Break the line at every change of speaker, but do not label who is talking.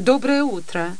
Доброе утро.